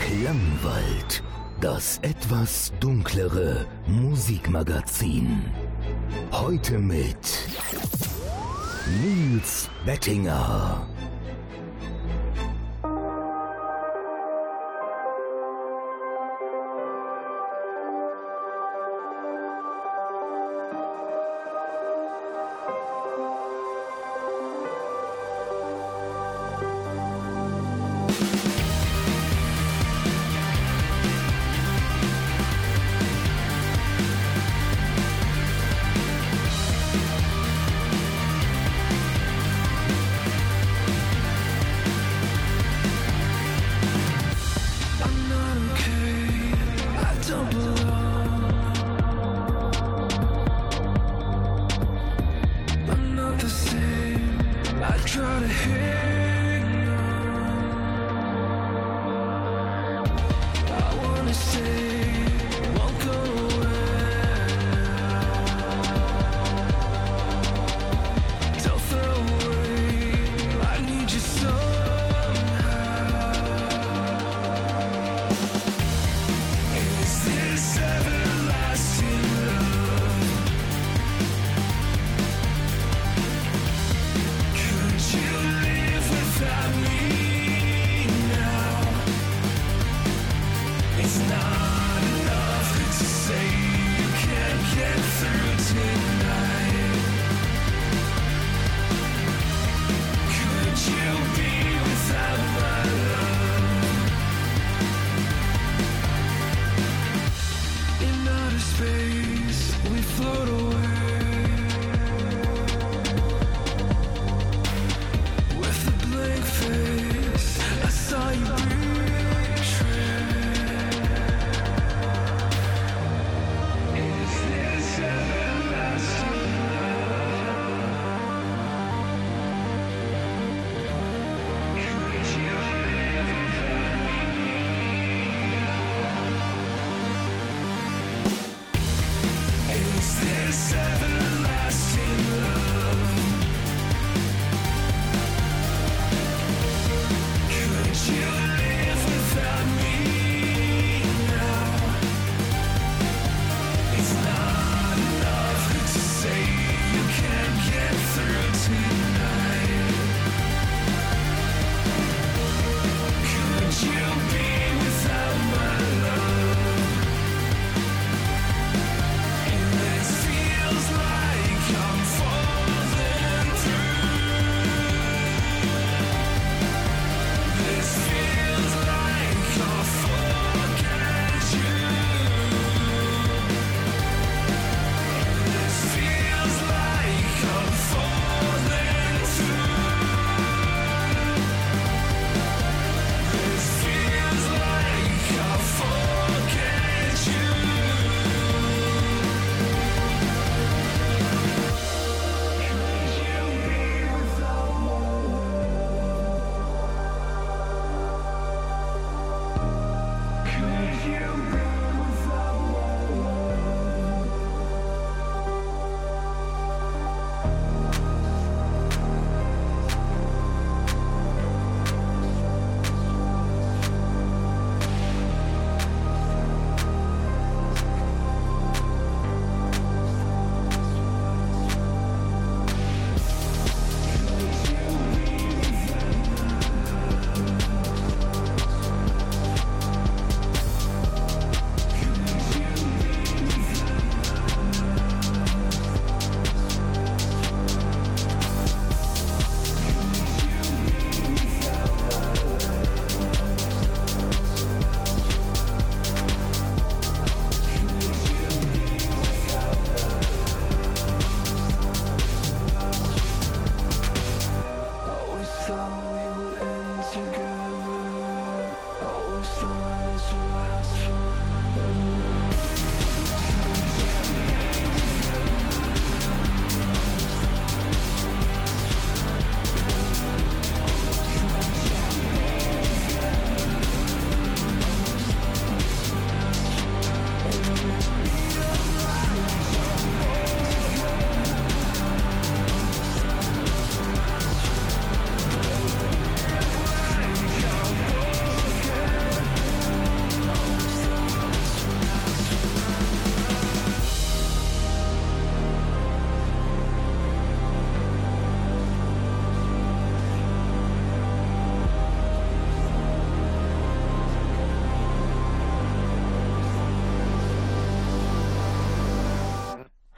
Klangwald, das etwas dunklere Musikmagazin. Heute mit Nils Bettinger.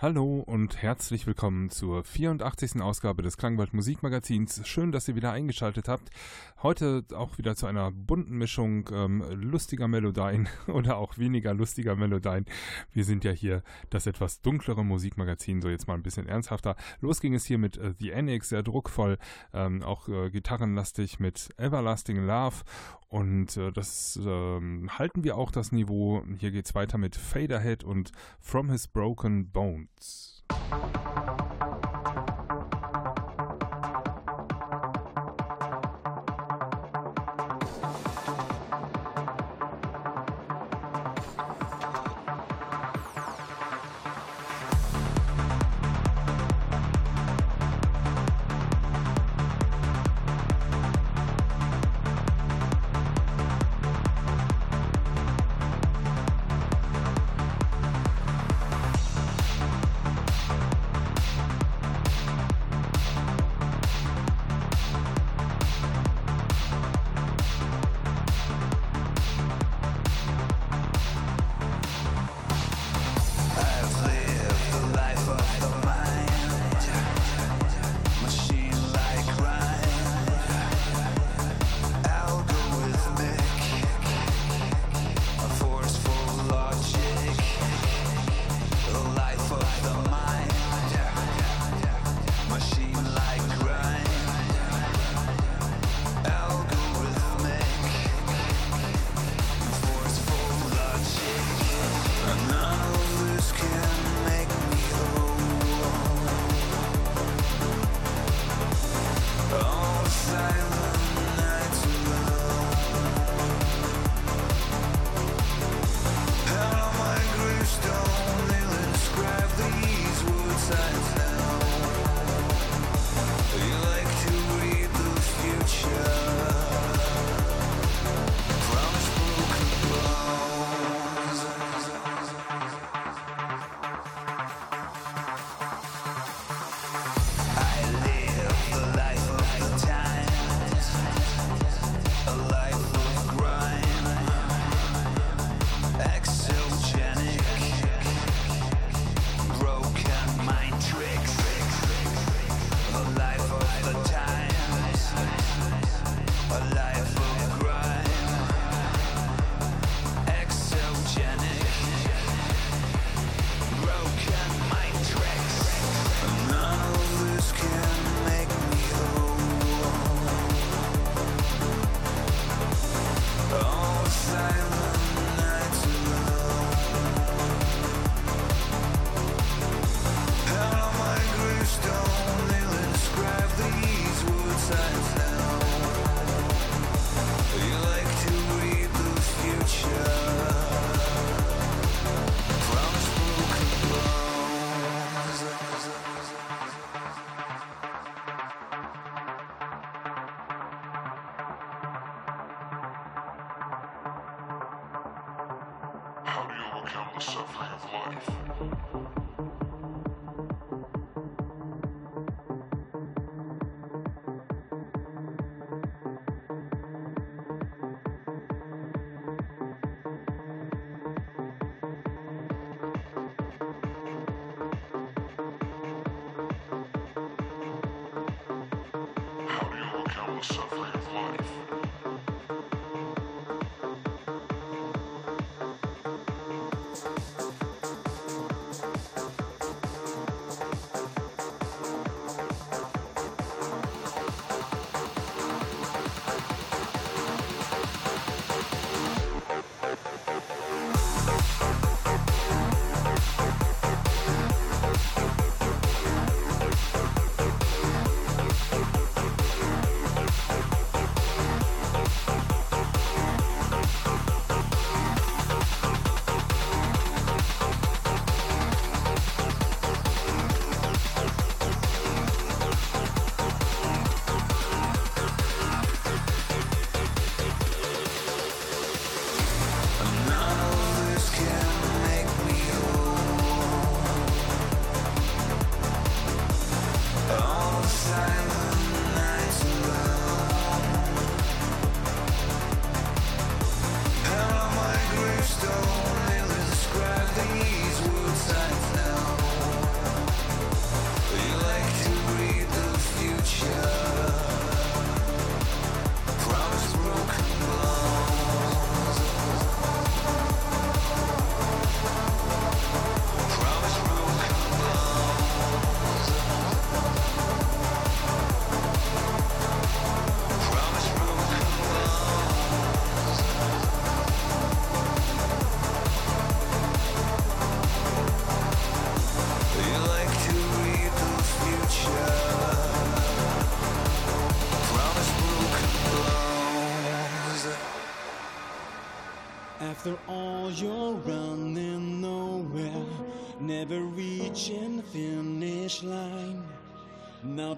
Hallo und herzlich willkommen zur 84. Ausgabe des Klangwald Musikmagazins. Schön, dass ihr wieder eingeschaltet habt. Heute auch wieder zu einer bunten Mischung ähm, lustiger Melodien oder auch weniger lustiger Melodien. Wir sind ja hier das etwas dunklere Musikmagazin, so jetzt mal ein bisschen ernsthafter. Los ging es hier mit äh, The Annex, sehr druckvoll, ähm, auch äh, gitarrenlastig mit Everlasting Love und äh, das ähm, halten wir auch das Niveau. Hier geht es weiter mit Faderhead und From His Broken Bones. After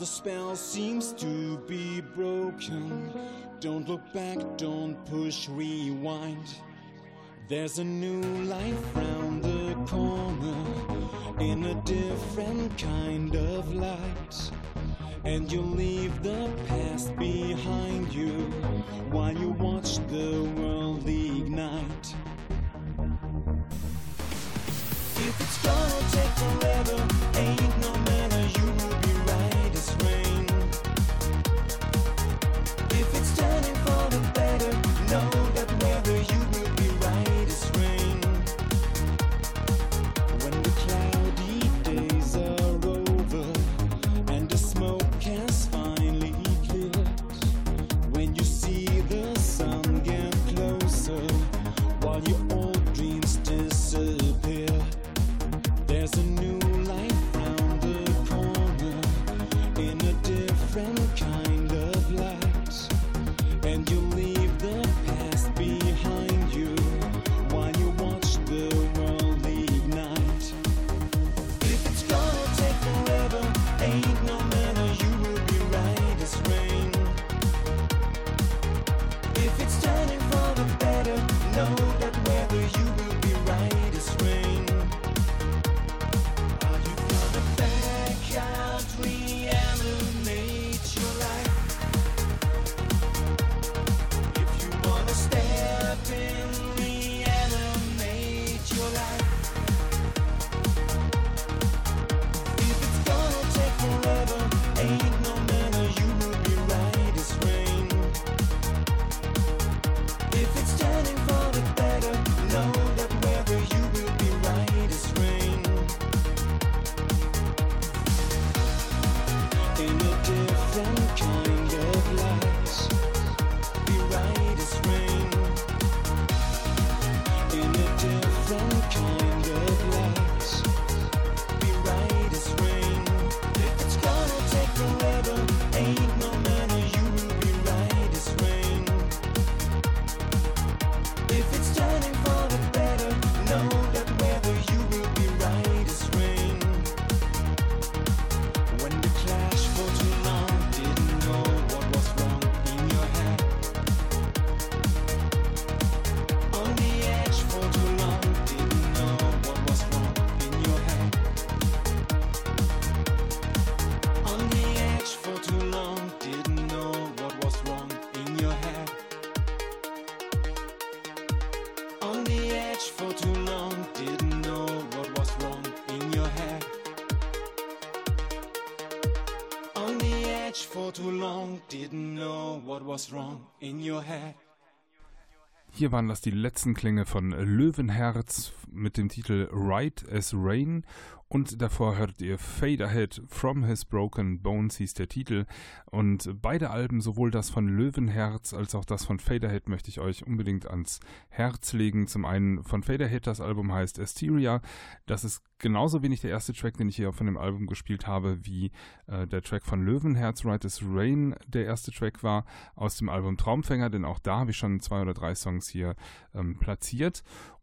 the spell seems to be broken. Don't look back, don't push rewind. There's a new life round the corner in a different kind of light. And you leave the past behind you while you watch the world ignite. If it's gonna take forever, ain't was wrong in your head. Hier waren das die letzten Klänge von Löwenherz mit dem Titel Right as Rain und davor hörtet ihr Fade Ahead From His Broken Bones hieß der Titel und beide Alben, sowohl das von Löwenherz als auch das von Fade Ahead möchte ich euch unbedingt ans Herz legen. Zum einen von Fade Ahead, das Album heißt Asteria, das ist genauso wenig der erste Track, den ich hier von dem Album gespielt habe, wie äh, der Track von Löwenherz, Right as Rain, der erste Track war aus dem Album Traumfänger, denn auch da habe ich schon zwei oder drei Songs hier ähm, platziert.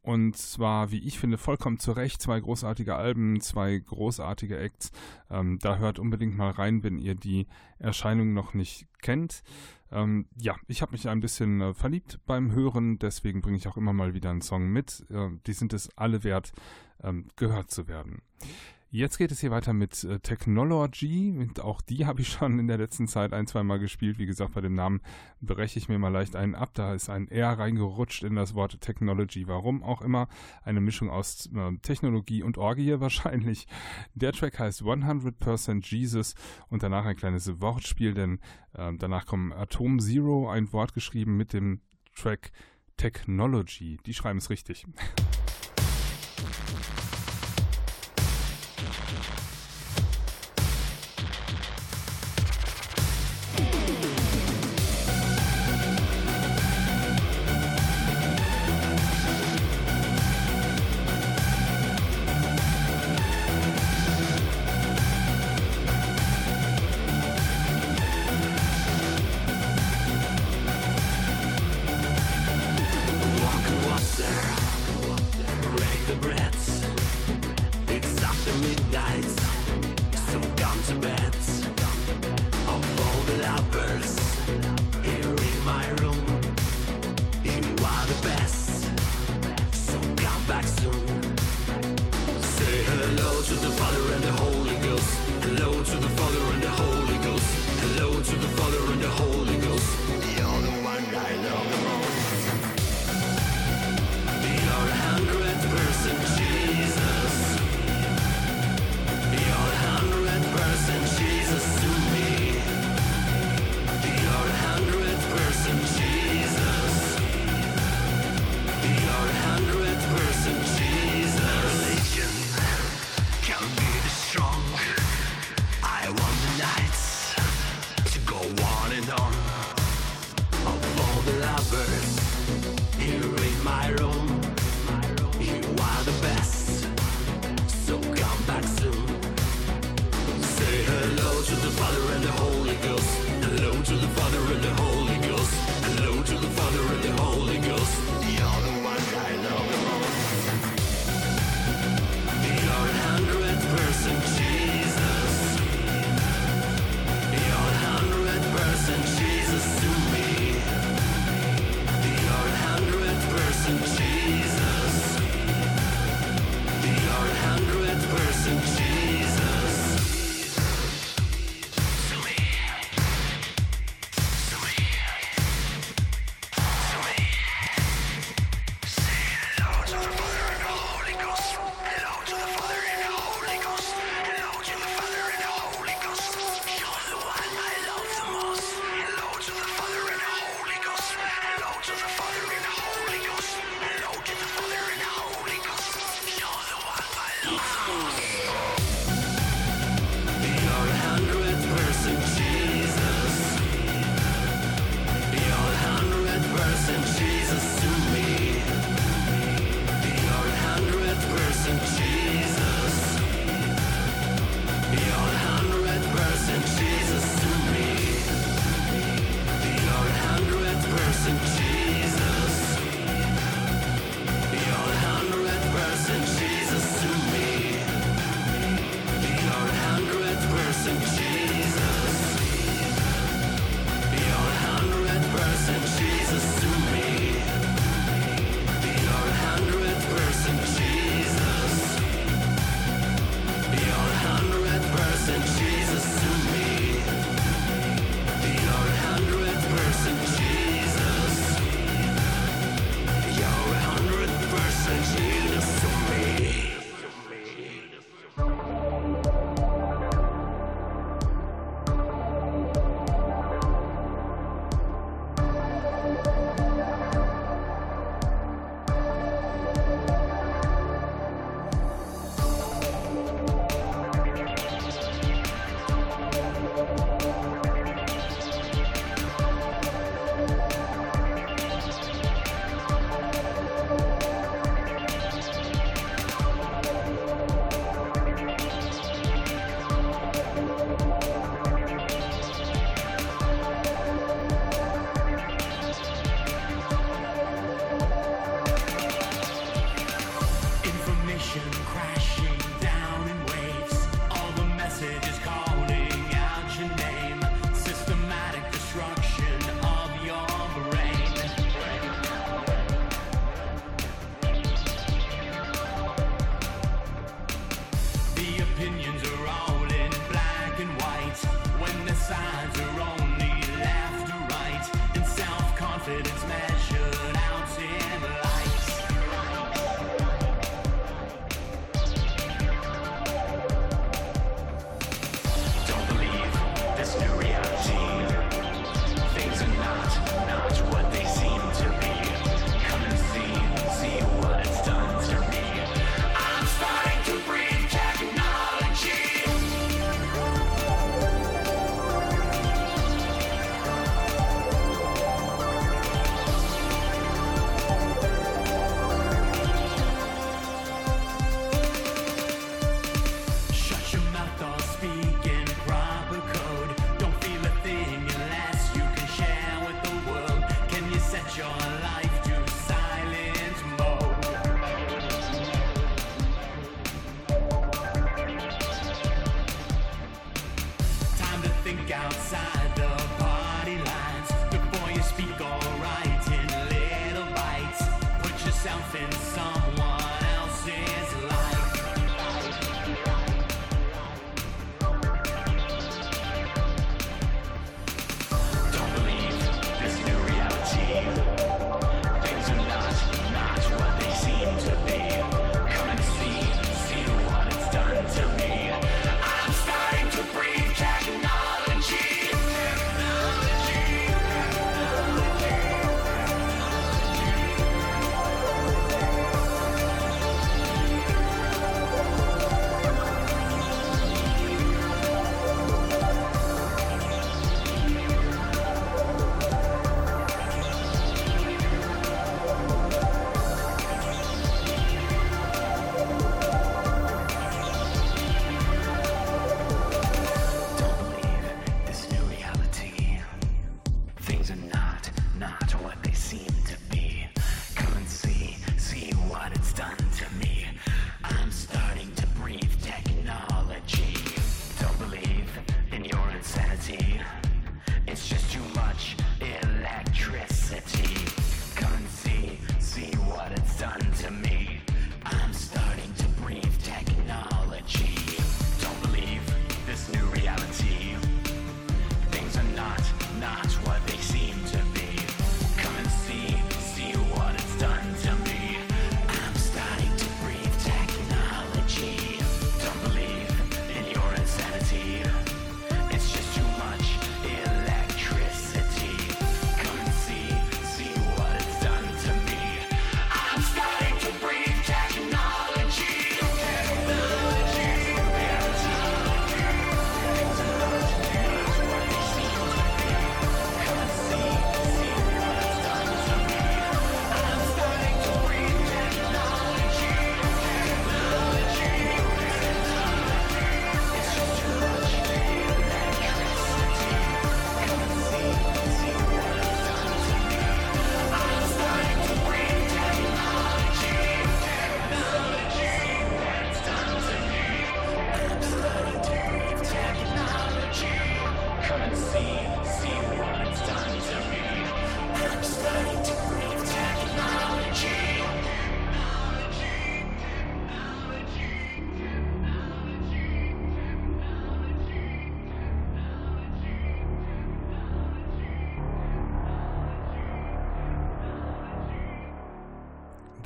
Und zwar, wie ich finde, vollkommen zu Recht zwei großartige Alben, zwei großartige Acts. Ähm, da hört unbedingt mal rein, wenn ihr die Erscheinung noch nicht kennt. Ähm, ja, ich habe mich ein bisschen äh, verliebt beim Hören, deswegen bringe ich auch immer mal wieder einen Song mit. Äh, die sind es alle wert, ähm, gehört zu werden. Jetzt geht es hier weiter mit äh, Technology. Und auch die habe ich schon in der letzten Zeit ein, zwei Mal gespielt. Wie gesagt, bei dem Namen breche ich mir mal leicht einen ab. Da ist ein R reingerutscht in das Wort Technology. Warum auch immer. Eine Mischung aus äh, Technologie und Orgie wahrscheinlich. Der Track heißt 100% Jesus und danach ein kleines Wortspiel, denn äh, danach kommen Atom Zero, ein Wort geschrieben mit dem Track Technology. Die schreiben es richtig. and on. Of all the lovers here in my room, you are the best. So come back soon. Say hello to the Father and the Holy.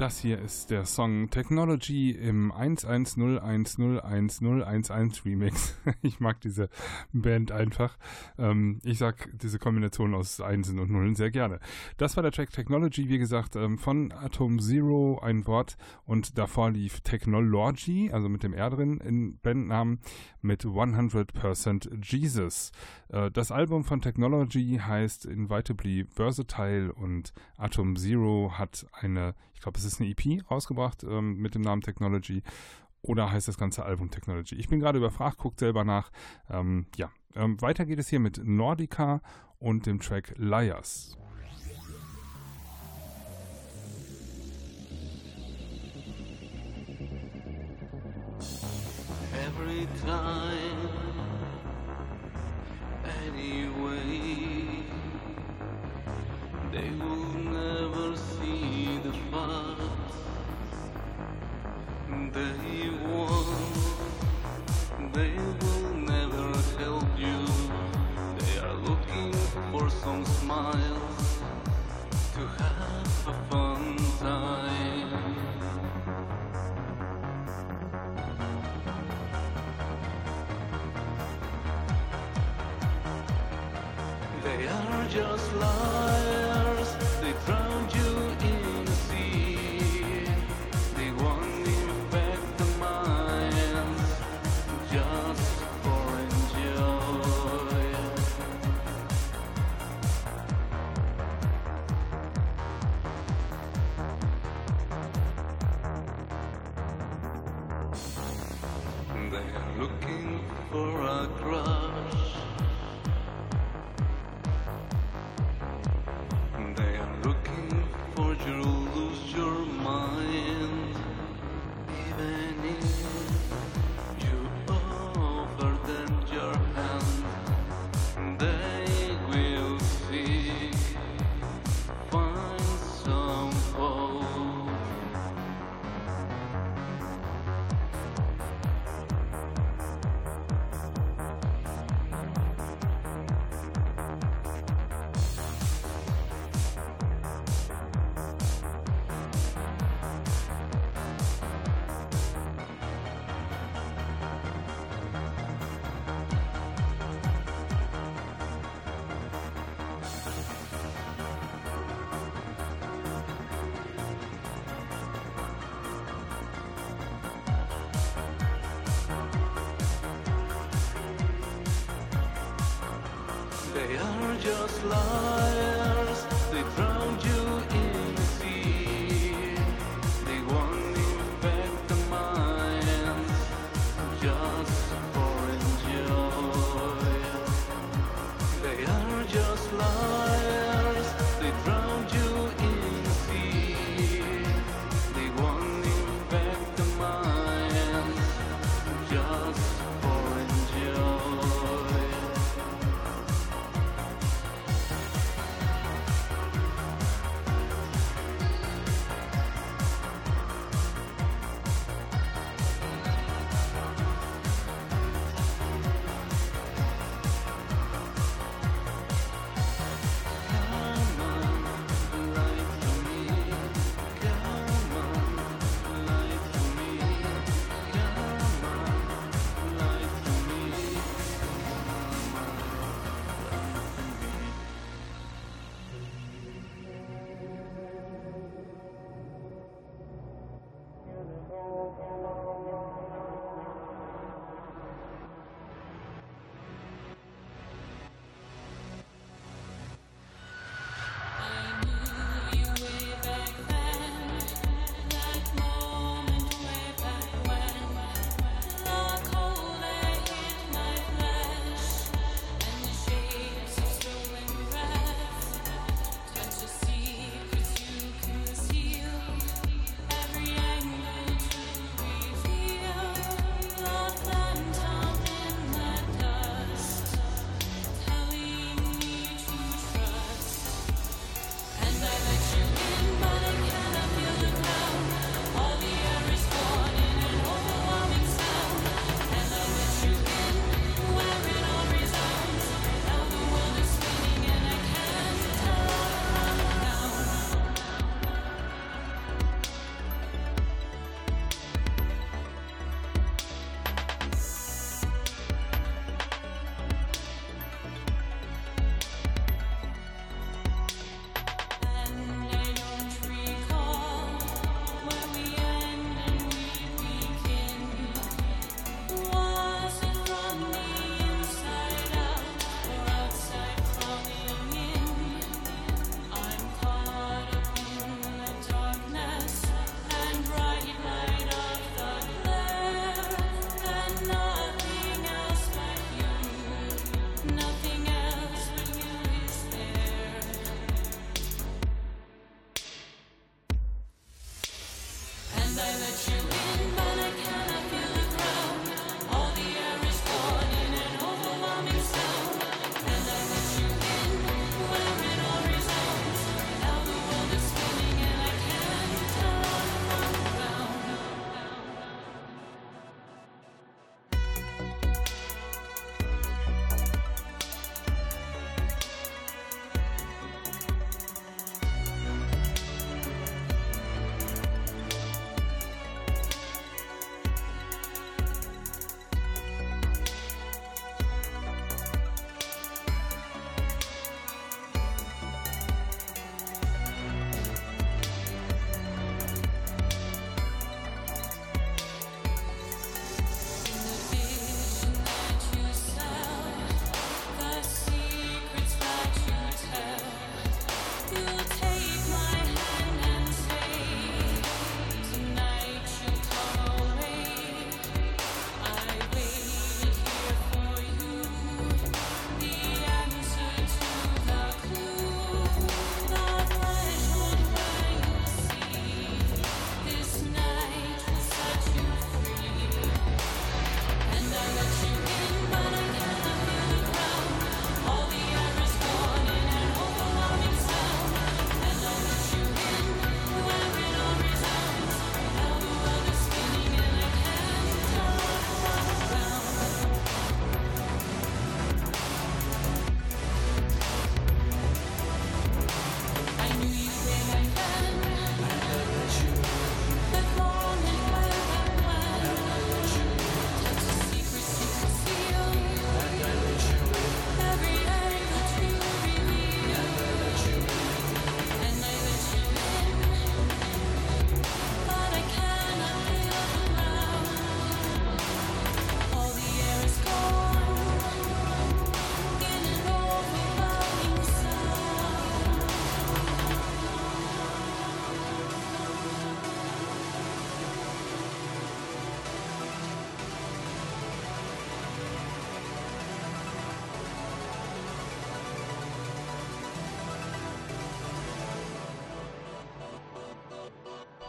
Das hier ist der Song Technology im 110101011 Remix. ich mag diese Band einfach. Ähm, ich sag diese Kombination aus Einsen und Nullen sehr gerne. Das war der Track Technology, wie gesagt, ähm, von Atom Zero, ein Wort. Und davor lief Technology, also mit dem R drin in Bandnamen, mit 100% Jesus. Äh, das Album von Technology heißt Invitably Versatile und Atom Zero hat eine glaube, es ist eine EP rausgebracht ähm, mit dem Namen Technology. Oder heißt das ganze Album Technology? Ich bin gerade überfragt, guckt selber nach. Ähm, ja, ähm, weiter geht es hier mit Nordica und dem Track Liars. Every time just liars.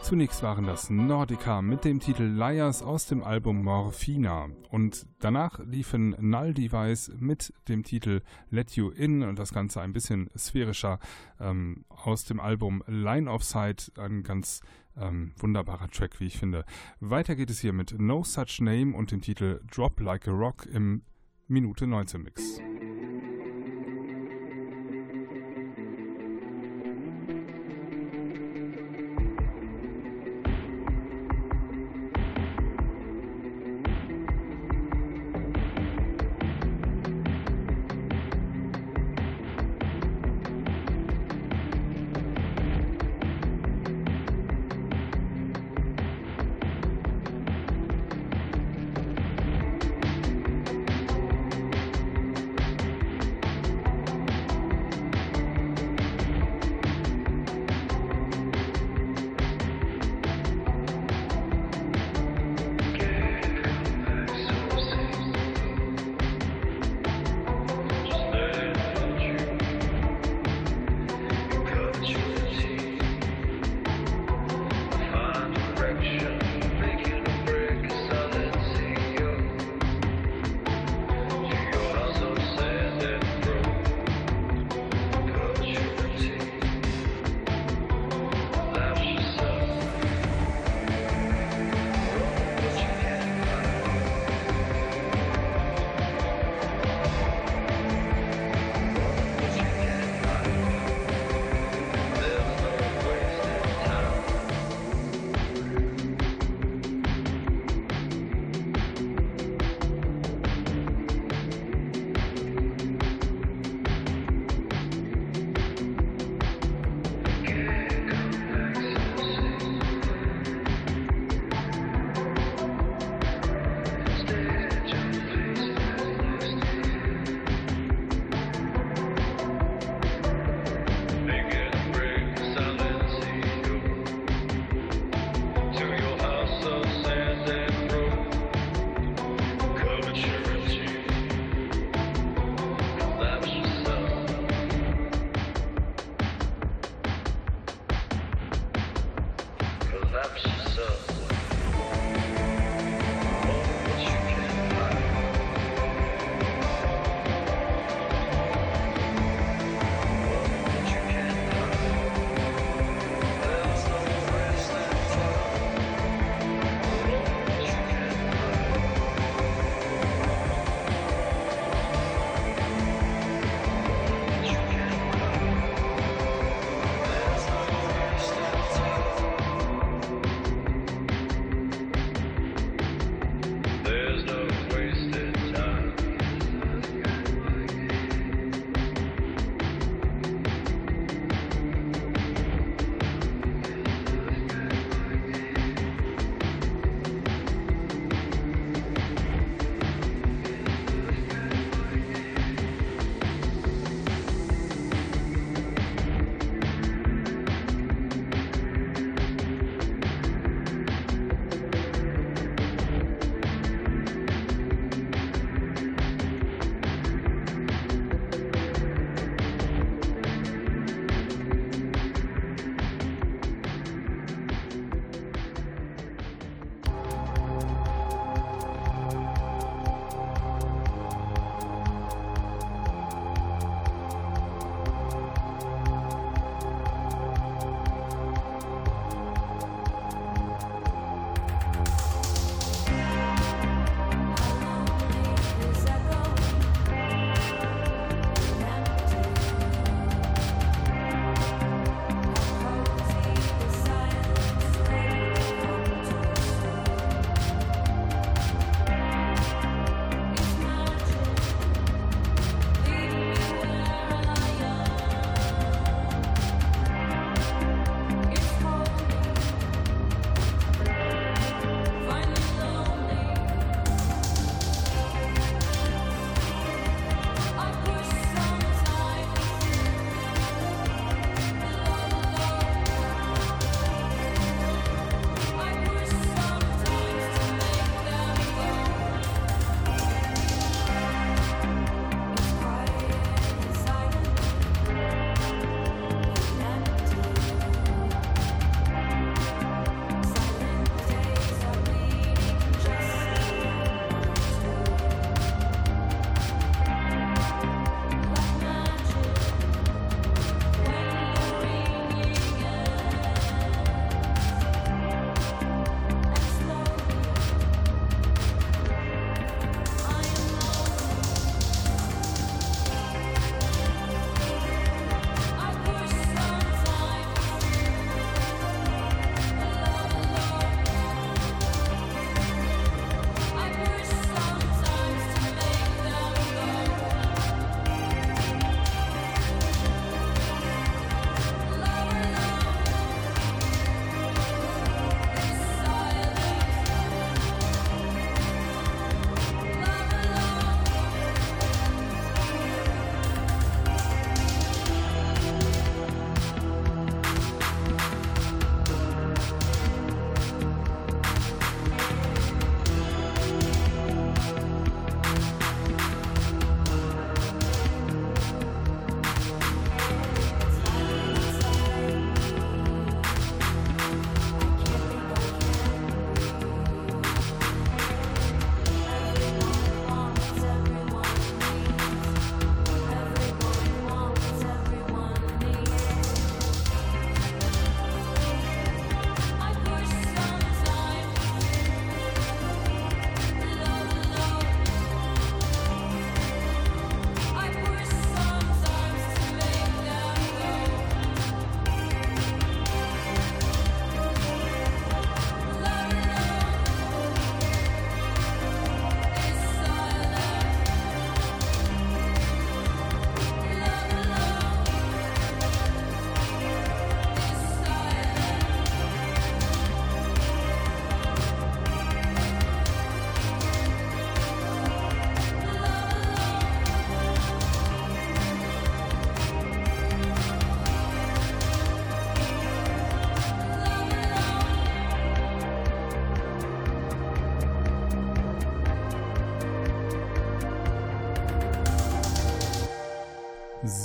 Zunächst waren das Nordica mit dem Titel Liars aus dem Album Morphina und danach liefen Null Device mit dem Titel Let You In und das Ganze ein bisschen sphärischer ähm, aus dem Album Line of Sight, ein ganz ähm, wunderbarer Track, wie ich finde. Weiter geht es hier mit No Such Name und dem Titel Drop Like a Rock im Minute 19 Mix.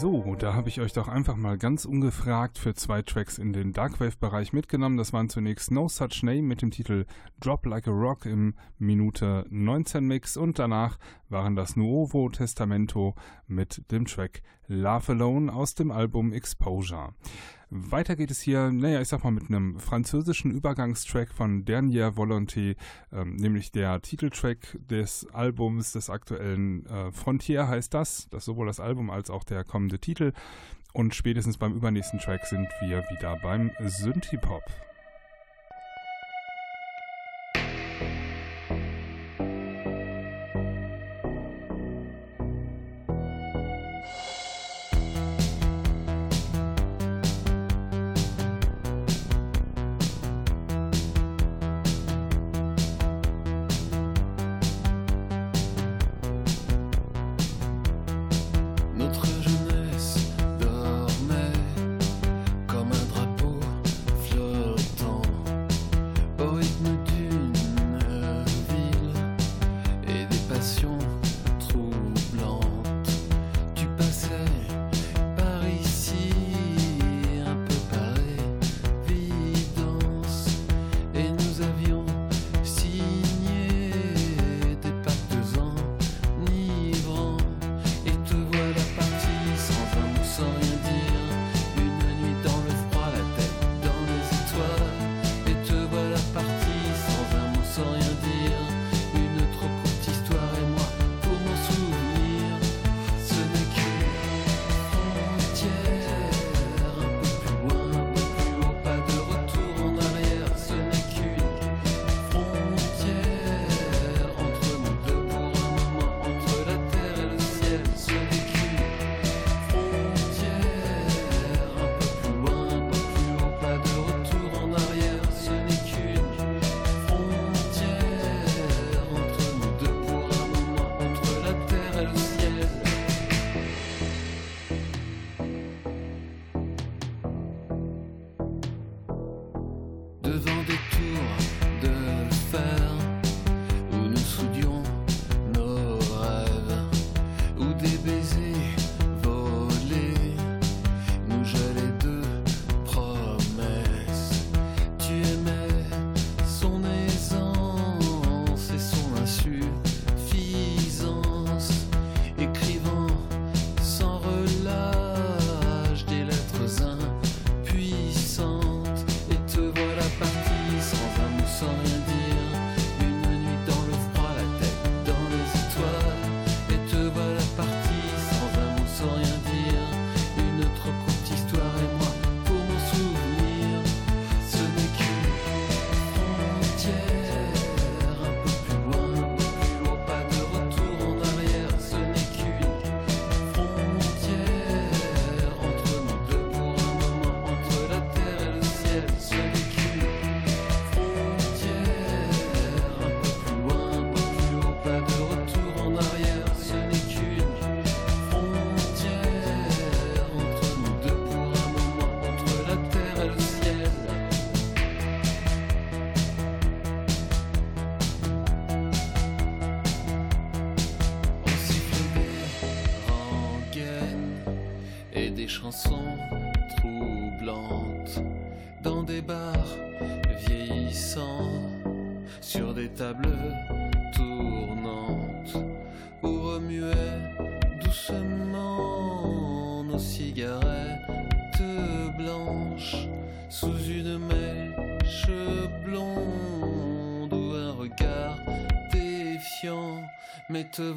So, da habe ich euch doch einfach mal ganz ungefragt für zwei Tracks in den Darkwave-Bereich mitgenommen. Das waren zunächst No Such Name mit dem Titel Drop Like a Rock im Minute 19 Mix und danach waren das Nuovo Testamento mit dem Track Love Alone aus dem Album Exposure. Weiter geht es hier, naja, ich sag mal, mit einem französischen Übergangstrack von Dernier Volonté, ähm, nämlich der Titeltrack des Albums des aktuellen äh, Frontier heißt das, das sowohl das Album als auch der kommende Titel. Und spätestens beim übernächsten Track sind wir wieder beim Synthie-Pop.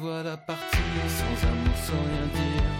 Voilà parti sans mot, sans rien dire.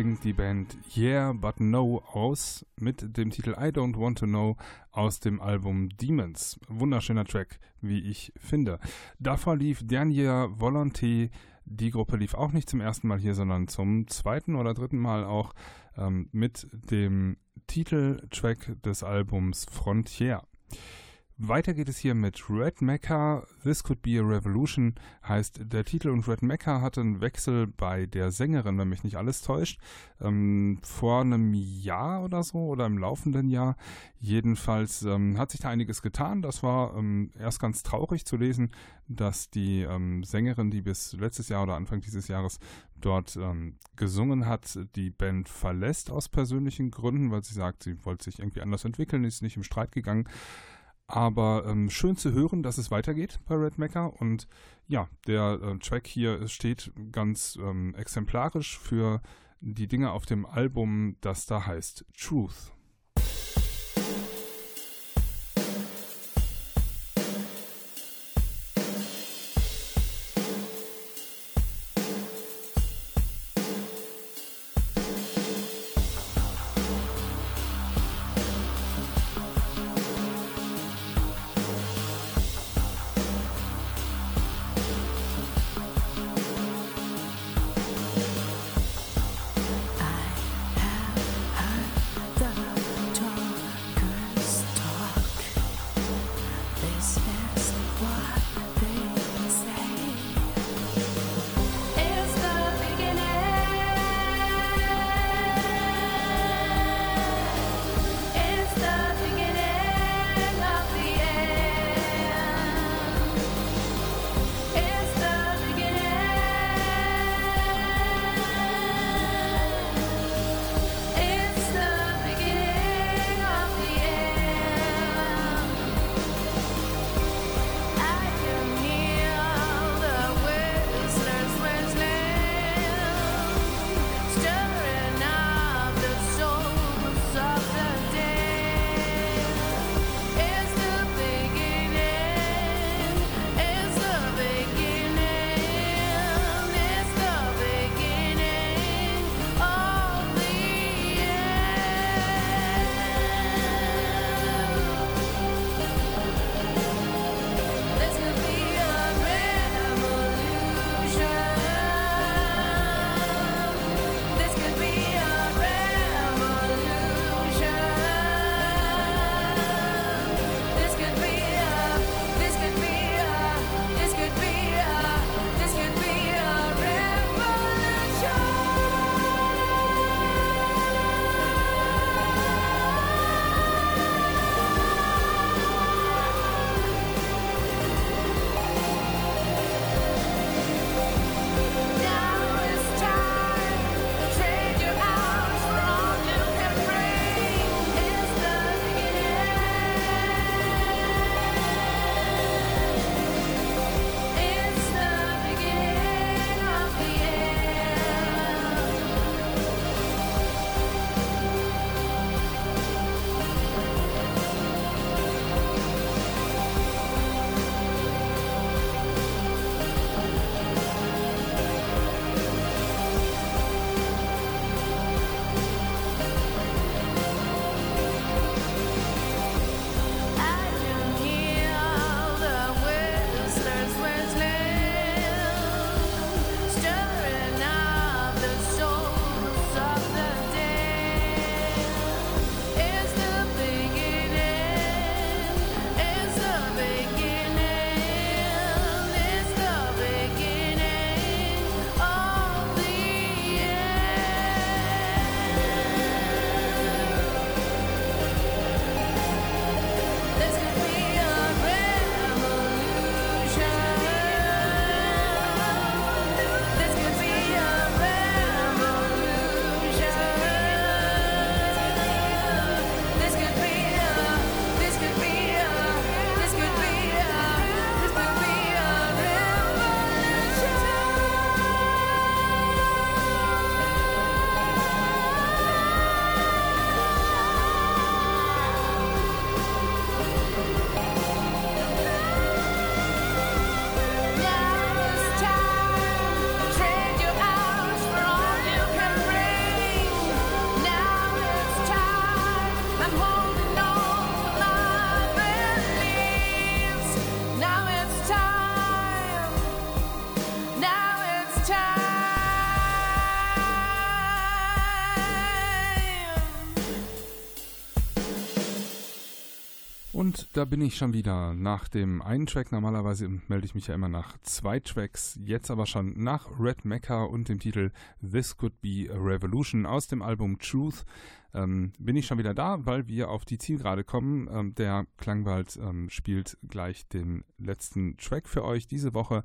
Klingt die Band Yeah But No aus mit dem Titel I Don't Want to Know aus dem Album Demons. Wunderschöner Track, wie ich finde. Davor lief Dernier Volonté. Die Gruppe lief auch nicht zum ersten Mal hier, sondern zum zweiten oder dritten Mal auch ähm, mit dem Titeltrack des Albums Frontier. Weiter geht es hier mit Red Mecca. This Could Be a Revolution heißt der Titel und Red Mecca hatte einen Wechsel bei der Sängerin, wenn mich nicht alles täuscht, ähm, vor einem Jahr oder so oder im laufenden Jahr. Jedenfalls ähm, hat sich da einiges getan. Das war ähm, erst ganz traurig zu lesen, dass die ähm, Sängerin, die bis letztes Jahr oder Anfang dieses Jahres dort ähm, gesungen hat, die Band verlässt aus persönlichen Gründen, weil sie sagt, sie wollte sich irgendwie anders entwickeln, ist nicht im Streit gegangen. Aber ähm, schön zu hören, dass es weitergeht bei Red Mecca. Und ja, der äh, Track hier steht ganz ähm, exemplarisch für die Dinge auf dem Album, das da heißt Truth. Und da bin ich schon wieder nach dem einen Track. Normalerweise melde ich mich ja immer nach zwei Tracks. Jetzt aber schon nach Red Mecca und dem Titel This Could Be a Revolution aus dem Album Truth. Ähm, bin ich schon wieder da, weil wir auf die Zielgerade kommen. Ähm, der Klangwald ähm, spielt gleich den letzten Track für euch diese Woche.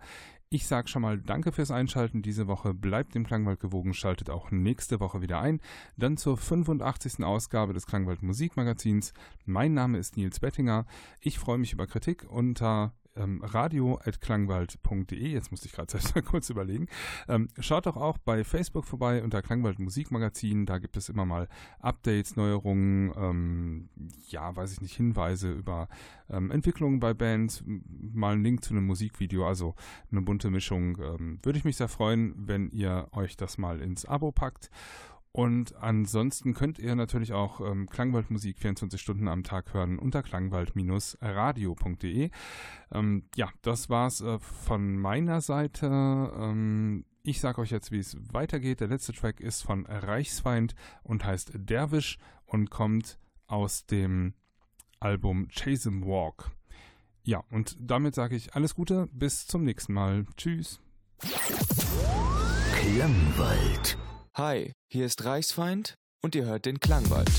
Ich sage schon mal Danke fürs Einschalten diese Woche. Bleibt dem Klangwald gewogen, schaltet auch nächste Woche wieder ein. Dann zur 85. Ausgabe des Klangwald Musikmagazins. Mein Name ist Nils Bettinger. Ich freue mich über Kritik unter ähm, radio.klangwald.de. Jetzt musste ich gerade selbst mal kurz überlegen. Ähm, schaut doch auch bei Facebook vorbei unter Klangwald Musikmagazin. Da gibt es immer mal Updates, Neuerungen, ähm, ja, weiß ich nicht, Hinweise über ähm, Entwicklungen bei Bands, mal ein Link zu einem Musikvideo, also eine bunte Mischung. Ähm, würde ich mich sehr freuen, wenn ihr euch das mal ins Abo packt. Und ansonsten könnt ihr natürlich auch ähm, Klangwaldmusik 24 Stunden am Tag hören unter klangwald-radio.de. Ähm, ja, das war's äh, von meiner Seite. Ähm, ich sage euch jetzt, wie es weitergeht. Der letzte Track ist von Reichsfeind und heißt Derwisch und kommt aus dem Album Chase 'em Walk. Ja, und damit sage ich alles Gute, bis zum nächsten Mal. Tschüss. Klangwald. Hi, hier ist Reichsfeind und ihr hört den Klangwald.